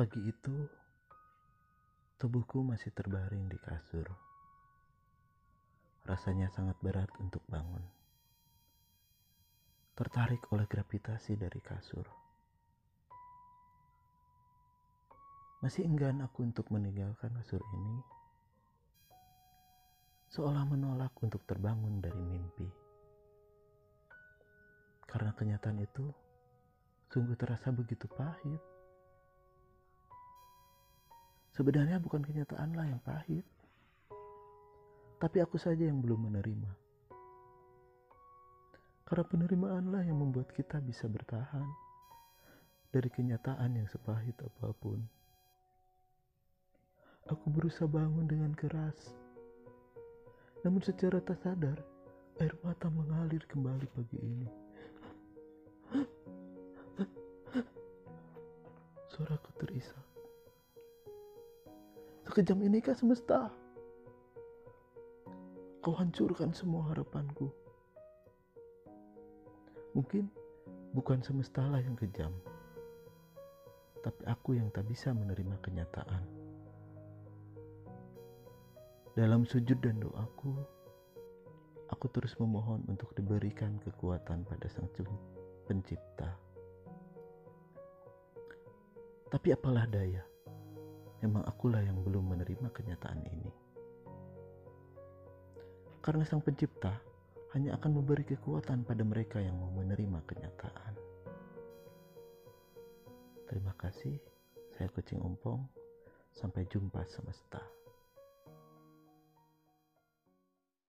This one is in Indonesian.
Pagi itu, tubuhku masih terbaring di kasur. Rasanya sangat berat untuk bangun. Tertarik oleh gravitasi dari kasur. Masih enggan aku untuk meninggalkan kasur ini. Seolah menolak untuk terbangun dari mimpi. Karena kenyataan itu sungguh terasa begitu pahit. Sebenarnya bukan kenyataanlah yang pahit, tapi aku saja yang belum menerima. Karena penerimaanlah yang membuat kita bisa bertahan dari kenyataan yang sepahit apa pun. Aku berusaha bangun dengan keras, namun secara tak sadar air mata mengalir kembali pagi ini. Suaraku terisak. Sekejam ini kah semesta? Kau hancurkan semua harapanku. Mungkin bukan semestalah yang kejam, tapi aku yang tak bisa menerima kenyataan. Dalam sujud dan doaku, aku terus memohon untuk diberikan kekuatan pada Sang Pencipta. Tapi apalah daya? Memang akulah yang belum menerima kenyataan ini. Karena Sang Pencipta hanya akan memberi kekuatan pada mereka yang mau menerima kenyataan. Terima kasih, saya Kucing Ompong. Sampai jumpa semesta.